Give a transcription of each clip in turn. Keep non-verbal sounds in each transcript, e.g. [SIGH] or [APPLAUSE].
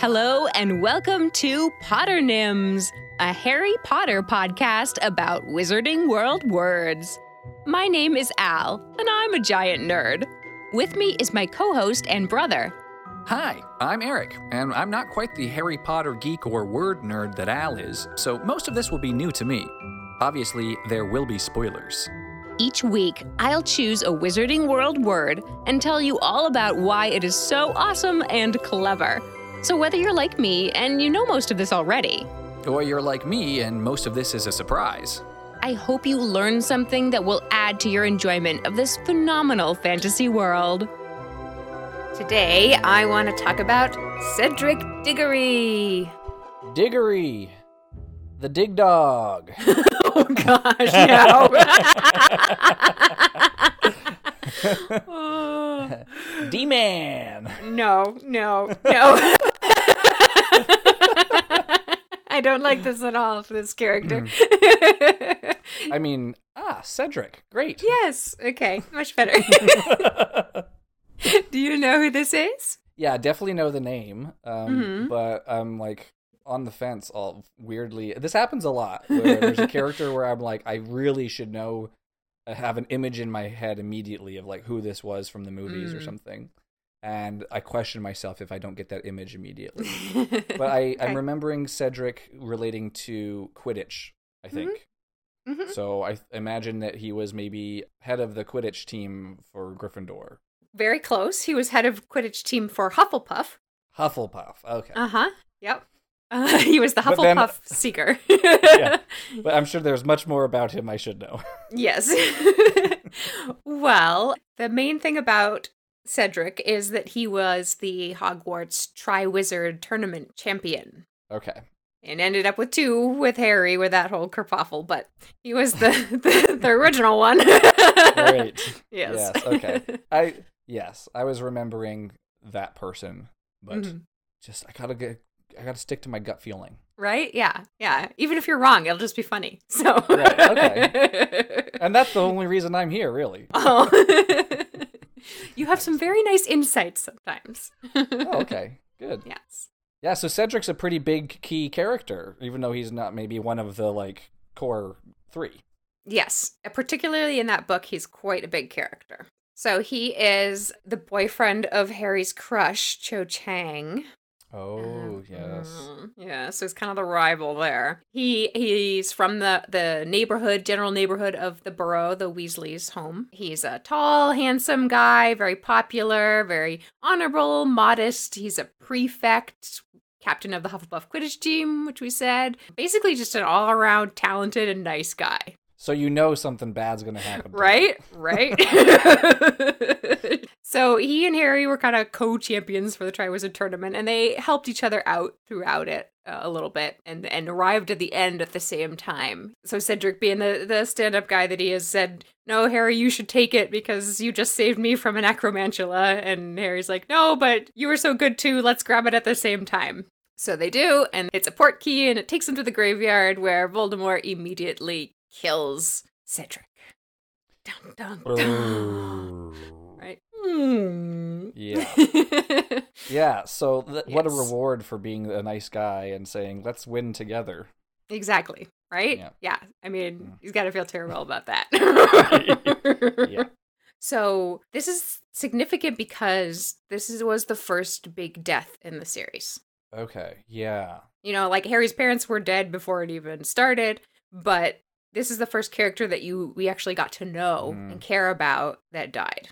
Hello, and welcome to Potternyms, a Harry Potter podcast about Wizarding World words. My name is Al, and I'm a giant nerd. With me is my co host and brother. Hi, I'm Eric, and I'm not quite the Harry Potter geek or word nerd that Al is, so most of this will be new to me. Obviously, there will be spoilers. Each week, I'll choose a Wizarding World word and tell you all about why it is so awesome and clever. So, whether you're like me and you know most of this already, Or you're like me, and most of this is a surprise. I hope you learn something that will add to your enjoyment of this phenomenal fantasy world. Today, I want to talk about Cedric Diggory. Diggory, the dig dog. [LAUGHS] Oh gosh, no. [LAUGHS] [LAUGHS] Oh, D Man. no, no, no. I don't like this at all for this character. [LAUGHS] I mean, ah, Cedric. Great. yes, okay, much better. [LAUGHS] Do you know who this is? Yeah, definitely know the name, um, Mhm. but I'm like on the fence. All weirdly, this happens a lot. Where there's a character where I'm like, I really should know, I have an image in my head immediately of like who this was from the movies or Mm. something, and I question myself if I don't get that image immediately. [LAUGHS] But I. I'm remembering Cedric relating to Quidditch. I think. Mhm. So I imagine that he was maybe head of the Quidditch team for Gryffindor. Very close. He was head of Quidditch team for Hufflepuff. Hufflepuff. Okay. Uh huh. Yep. Uh, [LAUGHS] he was the But then- Hufflepuff [LAUGHS] seeker. Yeah. But I'm sure there's much more about him I should know. Yes. well, the main thing about Cedric is that he was the Hogwarts Triwizard Tournament champion. Okay. And ended up with two with Harry with that whole kerfuffle, but he was the [LAUGHS] the, the original one. Great. [LAUGHS] Yes. Yes, okay. I yes, I was remembering that person, but Mhm. just I gotta get I gotta stick to my gut feeling. Right? Yeah. Yeah. Even if you're wrong, it'll just be funny. So Right, okay. [LAUGHS] And that's the only reason I'm here, really. Oh. You have some very nice insights sometimes. Oh, [LAUGHS] okay. Good. Yes. Yeah, so Cedric's a pretty big key character, even though he's not maybe one of the like core three. Yes. Uh, particularly in that book, he's quite a big character. So he is the boyfriend of Harry's crush, Cho Chang. Oh yes. Mm, yeah, so he's kind of the rival there. He he's from the the neighborhood, general neighborhood of the Burrow, the Weasleys' home. He's a tall, handsome guy, very popular, very honorable, modest. He's a prefect, captain of the Hufflepuff Quidditch team, which we said. Basically, just an all around talented and nice guy. So you know something bad's gonna happen. to him. Right? Right? [LAUGHS] so he and Harry were kind of co champions for the Triwizard Tournament, and they helped each other out throughout it uh, a little bit and, and arrived at the end at the same time. So Cedric, being the, the stand up guy that he is, said, No, Harry, you should take it because you just saved me from an acromantula. And Harry's like, No, but you were so good too. Let's grab it at the same time. So they do, and it's a Portkey, and it takes them to the graveyard where Voldemort immediately kills Cedric. Dun, dun, dun. Right? Hmm. Yeah. [LAUGHS] Yeah, so th- what a reward for being a nice guy and saying, let's win together. exactly. Right? Yeah. I mean, Mm. he's got to feel terrible about that. [LAUGHS] Yeah. So this is significant because this is, was the first big death in the series. Okay, yeah. You know, like Harry's parents were dead before it even started, but this is the first character that you we actually got to know Mm. and care about that died.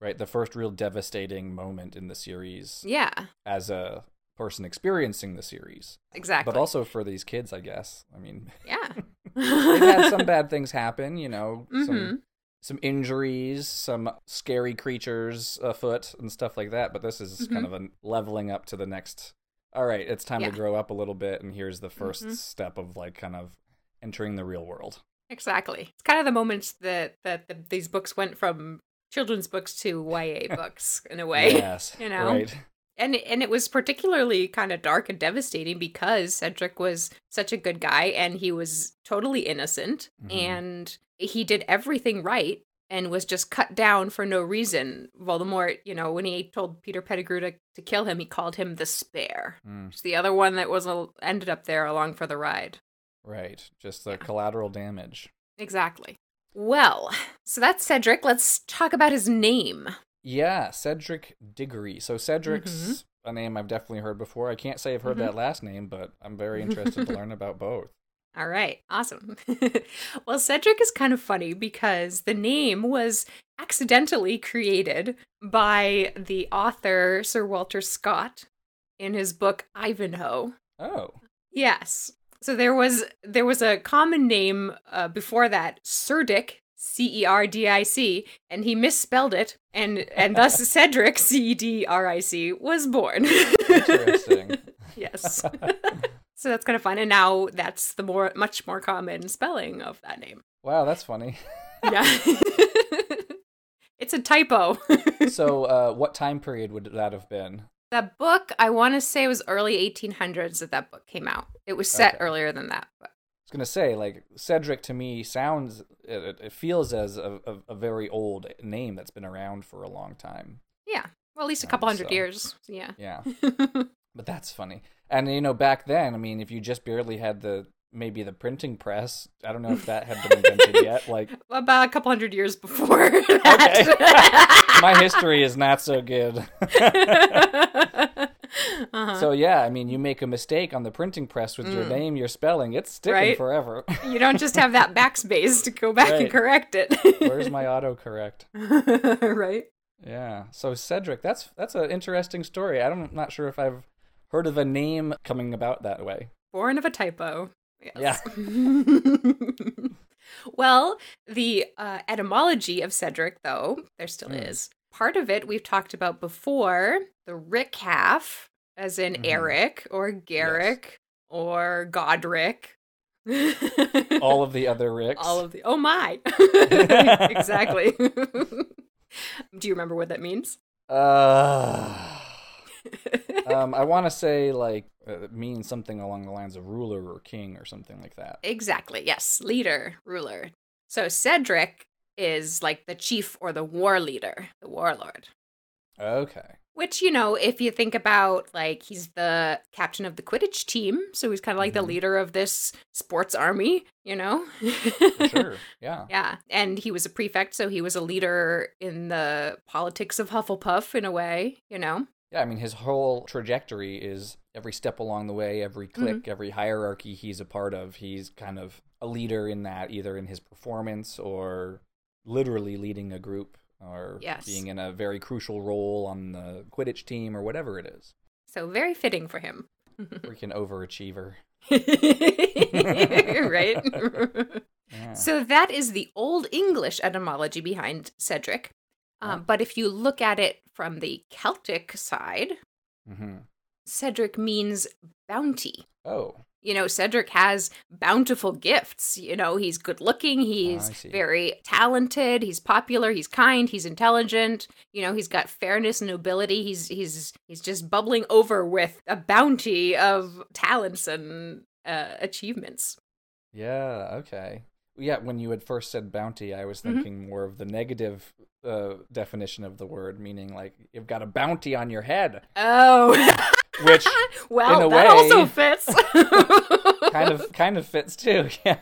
Right, the first real devastating moment in the series Yeah, as a person experiencing the series. exactly. But also for these kids, I guess. I mean, yeah. [LAUGHS] they've had some [LAUGHS] bad things happen, you know, Mhm. some some injuries, some scary creatures afoot and stuff like that, but this is kind of a leveling up to the next all right, it's time Yeah. to grow up a little bit and here's the 1st Mhm. step of like kind of entering the real world. Exactly. It's kind of the moments that that the, these books went from children's books to YA [LAUGHS] books in a way. Yes. [LAUGHS] you know? Right. And and it was particularly kind of dark and devastating because Cedric was such a good guy and he was totally innocent Mhm. and he did everything right and was just cut down for no reason. Voldemort, you know, when he told Peter Pettigrew to, to kill him, he called him the Spare. Mm, It's the other one that was a, ended up there along for the ride. Right. Just the collateral damage. Exactly. Well, [SIGHS] so that's Cedric. Let's talk about his name. Yeah, Cedric Diggory. So Cedric's Mhm. a name I've definitely heard before. I can't say I've heard Mhm. that last name, but I'm very interested to [LAUGHS] learn about both. All right, awesome. [LAUGHS] well, Cedric is kind of funny because the name was accidentally created by the author Sir Walter Scott in his book Ivanhoe. Oh, Yes. So there was there was a common name uh, before that, Cerdic, C E R D I C, and he misspelled it, and and thus [LAUGHS] Cedric, C E D R I C, was born. Interesting. [LAUGHS] yes. so that's kind of fun, and now that's the more much more common spelling of that name. wow, that's funny. Yeah. [LAUGHS] it's a typo. so, uh, what time period would that have been? That book, I want to say, was early 1800s that that book came out. It was set Okay. earlier than that, but I was gonna say, like Cedric to me sounds, it, it feels as a, a, a very old name that's been around for a long time. yeah, well, at least a Um, couple hundred so- years. Yeah. Yeah, [LAUGHS] but that's funny. And you know, back then, I mean, if you just barely had the maybe the printing press, I don't know if that had been invented [LAUGHS] yet. Like About a couple hundred years before [LAUGHS] that. [LAUGHS] my history is not so good. uh-huh. So yeah, I mean, you make a mistake on the printing press with your Mm. name, your spelling, it's sticking Right? forever. you don't just have that backspace to go back and correct it. Where's my autocorrect? right? Yeah. So Cedric, that's that's an interesting story. I'm not sure if I've heard of a name coming about that way. Born of a typo. Yes. Yeah. [LAUGHS] well, the uh, etymology of Cedric, though, there still Mm. is. Part of it we've talked about before the Rick half, as in Mhm. Eric or Garrick or Godric. All of [LAUGHS] the other Ricks. All of the. Oh my! [LAUGHS] exactly. Do you remember what that means? Uh, um, I want to say like uh, means something along the lines of ruler or king or something like that. exactly. Yes, leader, ruler. So Cedric is like the chief or the war leader, the warlord. Okay. Which, you know, if you think about like he's the captain of the Quidditch team, so he's kind of like Mhm. the leader of this sports army, you know? Sure. [LAUGHS] Yeah. yeah. And he was a prefect, so he was a leader in the politics of Hufflepuff in a way, you know? Yeah, I mean, his whole trajectory is every step along the way, every Mm-hmm. clique, every hierarchy he's a part of, he's kind of a leader in that, either in his performance or literally leading a group or Yes. being in a very crucial role on the Quidditch team or whatever it is. So very fitting for him. [LAUGHS] Freaking overachiever. [LAUGHS] right? [LAUGHS] Yeah. So that is the Old English etymology behind Cedric. Um, but if you look at it from the Celtic side, hmm Cedric means bounty. Oh, You know, Cedric has bountiful gifts. You know, he's good looking, he's see. very talented, he's popular, he's kind, he's intelligent. You know, he's got fairness and nobility. He's he's he's just bubbling over with a bounty of talents and uh, achievements. yeah, okay. Yeah, when you had first said bounty, I was Mhm. thinking more of the negative uh, definition of the word, meaning like you've got a bounty on your head, Oh, [LAUGHS] which [LAUGHS] well, in a that also fits. [LAUGHS] kind of kind of fits too. Yeah,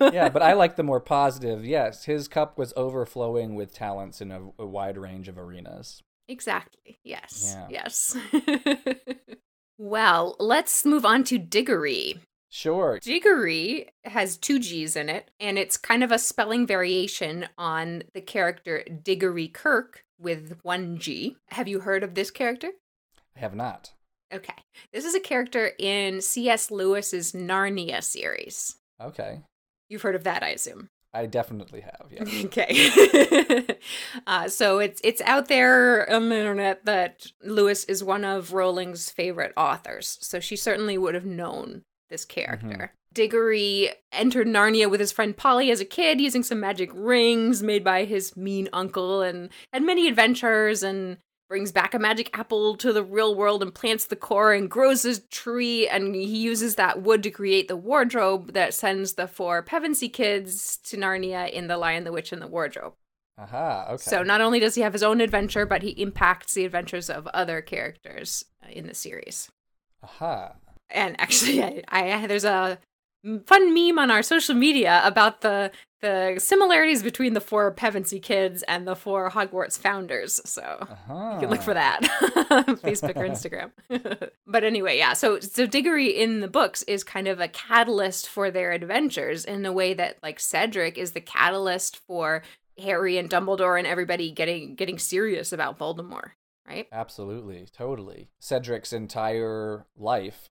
yeah, but I like the more positive. Yes, his cup was overflowing with talents in a, a wide range of arenas. Exactly. Yes. Yeah. Yes. well, let's move on to Diggory. Sure. Diggory has two G's in it, and it's kind of a spelling variation on the character Diggory Kirk with one G. Have you heard of this character? I have not. Okay. This is a character in C.S. Lewis's Narnia series. Okay. You've heard of that, I assume. I definitely have. Yeah. [LAUGHS] Okay. [LAUGHS] uh, so it's it's out there on the internet that Lewis is one of Rowling's favorite authors. So she certainly would have known this character. Diggory entered Narnia with his friend Polly as a kid, using some magic rings made by his mean uncle, and had many adventures and brings back a magic apple to the real world and plants the core and grows a tree and he uses that wood to create the wardrobe that sends the four Pevensie kids to Narnia in The Lion, the Witch, and the Wardrobe. Aha. Okay. So not only does he have his own adventure, but he impacts the adventures of other characters uh, in the series. Aha. And actually, [LAUGHS] I, I there's a fun meme on our social media about the the similarities between the four Pevensie kids and the four Hogwarts founders. So Uh-huh. you can look for that [LAUGHS] Facebook or Instagram. [LAUGHS] but anyway, yeah. So so Diggory in the books is kind of a catalyst for their adventures in the way that like Cedric is the catalyst for Harry and Dumbledore and everybody getting getting serious about Voldemort, right? Absolutely, totally. Cedric's entire life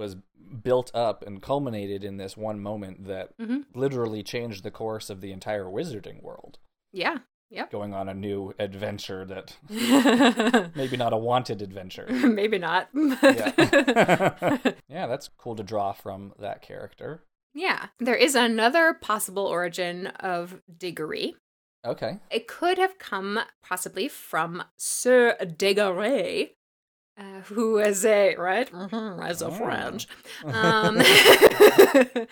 was built up and culminated in this one moment that Mhm. literally changed the course of the entire wizarding world. Yeah. Yep. Going on a new adventure that [LAUGHS] maybe not a wanted adventure. [LAUGHS] Maybe not. [LAUGHS] Yeah. yeah, that's cool to draw from that character. yeah. There is another possible origin of Diggory. Okay. It could have come possibly from Sir Diggory, uh, who is a right Mhm, as a Oh. French. [LAUGHS] Um, [LAUGHS]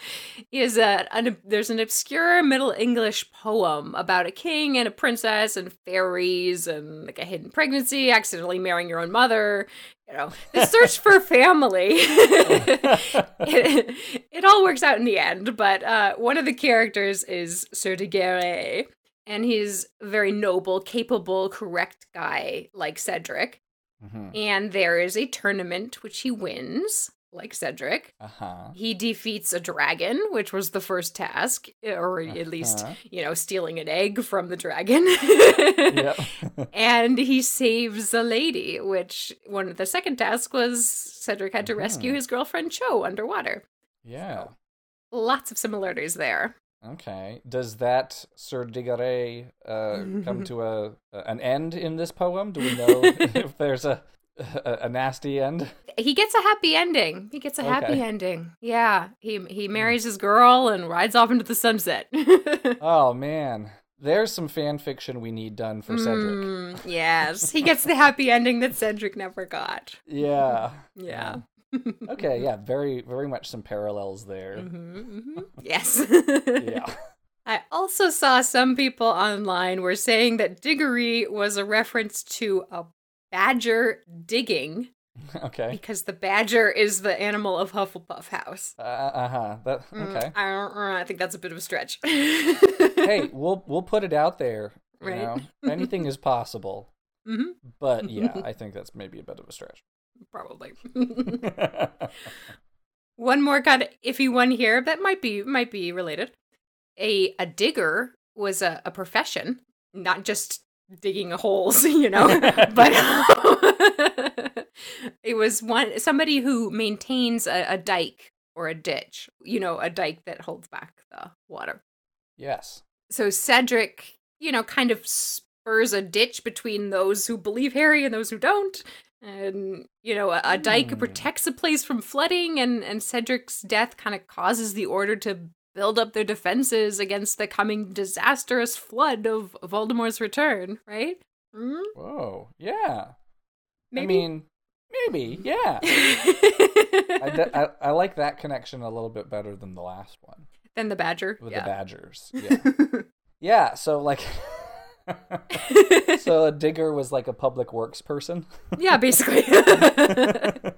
is a an, there's an obscure Middle English poem about a king and a princess and fairies and like a hidden pregnancy, accidentally marrying your own mother. You know, the search for [LAUGHS] family. it, it all works out in the end, but uh, one of the characters is Sir Degaré, and he's a very noble, capable, correct guy like Cedric. Mhm. And there is a tournament which he wins, like Cedric. Uh-huh. He defeats a dragon, which was the first task, or at least, Uh-huh. you know, stealing an egg from the dragon. [LAUGHS] [LAUGHS] And he saves a lady, which one of the second task was Cedric had to rescue Mhm. his girlfriend Cho underwater. yeah. Lots of similarities there. Okay. Does that Sir Diggory uh, come to a an end in this poem? Do we know [LAUGHS] if there's a, a a nasty end? He gets a happy ending. He gets a happy ending. Yeah, he he marries his girl and rides off into the sunset. [LAUGHS] Oh man, there's some fan fiction we need done for Cedric. Mm, yes, he gets the happy ending that Cedric never got. Yeah. Yeah. Okay. [LAUGHS] Yeah. Very very much some parallels there. Mhm, mhm. [LAUGHS] Yes. Yeah. [LAUGHS] I also saw some people online were saying that diggory was a reference to a badger digging okay. because the badger is the animal of Hufflepuff House. Uh huh. That Mm, okay. I don't. I think that's a bit of a stretch. hey, we'll we'll put it out there. You Right. know, anything is possible. hmm But yeah, I think that's maybe a bit of a stretch. Probably. one more kind of iffy one here that might be might be related. A a digger was a, a profession, not just digging holes, [LAUGHS] you know, [LAUGHS] but [LAUGHS] it was one somebody who maintains a, a dike or a ditch, you know, a dike that holds back the water. yes. So Cedric, you know, kind of spurs a ditch between those who believe Harry and those who don't. And, you know, a, a dike Hmm. protects a place from flooding, and, and Cedric's death kind of causes the order to build up their defenses against the coming disastrous flood of Voldemort's return, right? Mm, Whoa. Yeah. maybe. I mean, maybe. Yeah. I, I de- [LAUGHS] I I like that connection a little bit better than the last one Than the badger. with yeah. the Badgers. [LAUGHS] Yeah. yeah. So like. [LAUGHS] [LAUGHS] so a digger was like a public works person. yeah, basically. [LAUGHS]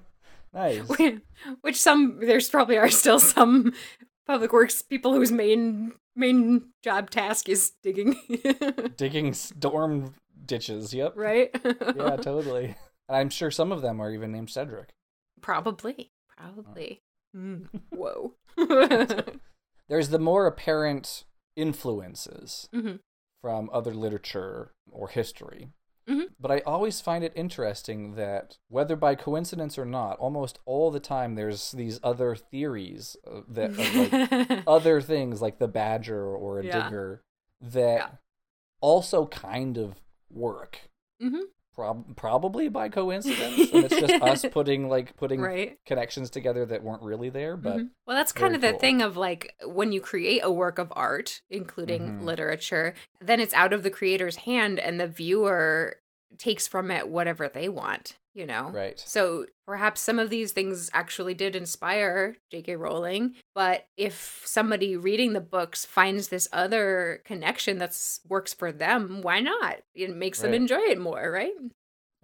nice. [LAUGHS] Which some there's probably are still some public works people whose main main job task is digging. Digging storm ditches. Yep. right? Yeah, totally. And I'm sure some of them are even named Cedric. probably. Probably. Mm. Whoa. There's the more apparent influences Mhm. From other literature or history. Mhm. But I always find it interesting that, whether by coincidence or not, almost all the time there's these other theories uh, that like [LAUGHS] other things like the badger or a Yeah. digger that Yeah. also kind of work. Mhm. Prob- probably by coincidence, [LAUGHS] and it's just us putting like putting right. connections together that weren't really there. But Mhm. well, that's kind of the cool. thing of like when you create a work of art, including Mhm. literature, then it's out of the creator's hand, and the viewer takes from it whatever they want, you know? Right. So perhaps some of these things actually did inspire J.K. Rowling, but if somebody reading the books finds this other connection that's works for them, why not? It makes them enjoy it more, right?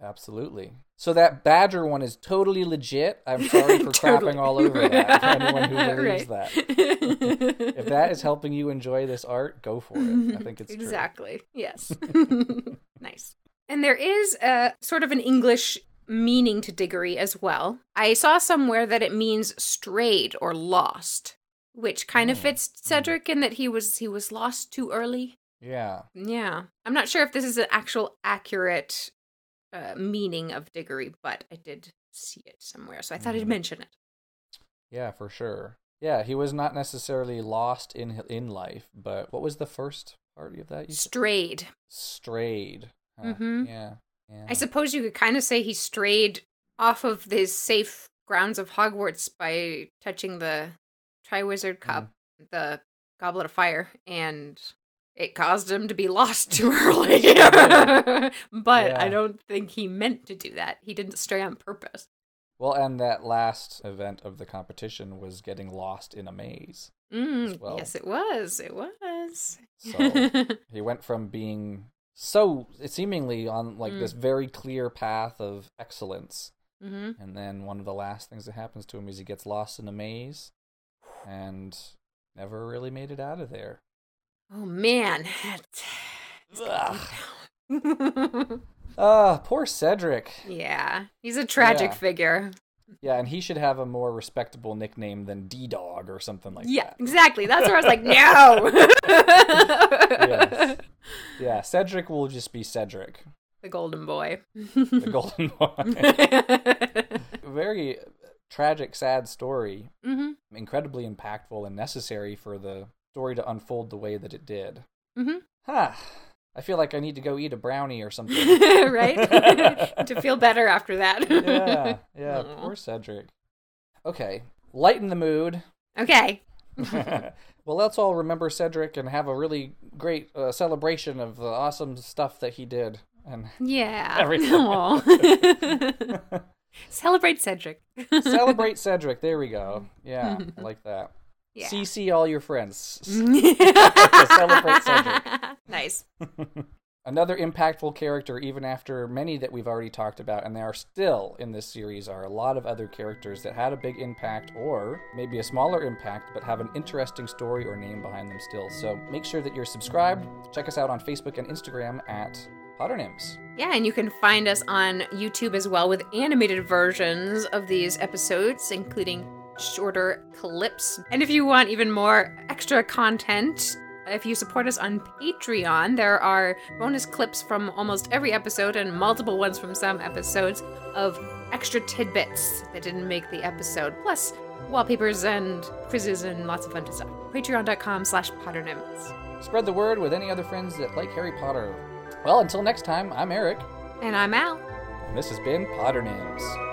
Absolutely. So that Badger one is totally legit. I'm [LAUGHS] sorry for Totally. crapping all over that. [LAUGHS] Anyone who believes that. If that is helping you enjoy this art, go for it. I think it's true. [LAUGHS] exactly. Yes. nice. And there is a sort of an English meaning to Diggory as well. I saw somewhere that it means strayed or lost, which kind of Oh. fits Cedric in that he was he was lost too early. Yeah. Yeah. I'm not sure if this is an actual accurate uh, meaning of Diggory, but I did see it somewhere, so I thought I'd Mhm. mention it. Yeah, for sure. Yeah, he was not necessarily lost in in life, but what was the first part of that? You said? Strayed. Huh, Mhm. Yeah. Yeah. I suppose you could kind of say he strayed off of his safe grounds of Hogwarts by touching the Triwizard Cup, the Goblet of Fire, and it caused him to be lost [LAUGHS] too [LAUGHS] early. [LAUGHS] but I don't think he meant to do that. He didn't stray on purpose. Well, and that last event of the competition was getting lost in a maze. Mm, well. Yes, it was. It was. So he went from being so seemingly on like Mm. this very clear path of excellence, hmm and then one of the last things that happens to him is he gets lost in a maze, and never really made it out of there. Oh man. [LAUGHS] Ah, poor Cedric. yeah, he's a tragic Yeah. figure. Yeah, and he should have a more respectable nickname than D Dog or something like yeah, that. Yeah, exactly. That's where I was like, [LAUGHS] no. [LAUGHS] Yeah, Cedric will just be Cedric, The golden boy. the golden [LAUGHS] boy. [LAUGHS] Very tragic, sad story. hmm Incredibly impactful and necessary for the story to unfold the way that it did. Mhm. Huh. I feel like I need to go eat a brownie or something. [LAUGHS] right? to feel better after that. yeah, yeah, Aw. poor Cedric. Okay, lighten the mood. Okay. Well, let's all remember Cedric and have a really great uh, celebration of the awesome stuff that he did. And Yeah. Everything. [LAUGHS] Celebrate Cedric. celebrate Cedric. There we go. Yeah, I [LAUGHS] like that. Yeah. CC all your friends. [LAUGHS] Celebrate Cedric. Nice. Another impactful character, even after many that we've already talked about, and they are still in this series, are a lot of other characters that had a big impact, or maybe a smaller impact, but have an interesting story or name behind them still. So make sure that you're subscribed. Check us out on Facebook and Instagram at Potternyms. Yeah, and you can find us on YouTube as well with animated versions of these episodes, including shorter clips. And if you want even more extra content, if you support us on Patreon, there are bonus clips from almost every episode and multiple ones from some episodes of extra tidbits that didn't make the episode, plus wallpapers and quizzes and lots of fun stuff. Patreon.com slash Potternyms. Spread the word with any other friends that like Harry Potter. Well, until next time, I'm Eric, And I'm Al. and this has been Potternyms.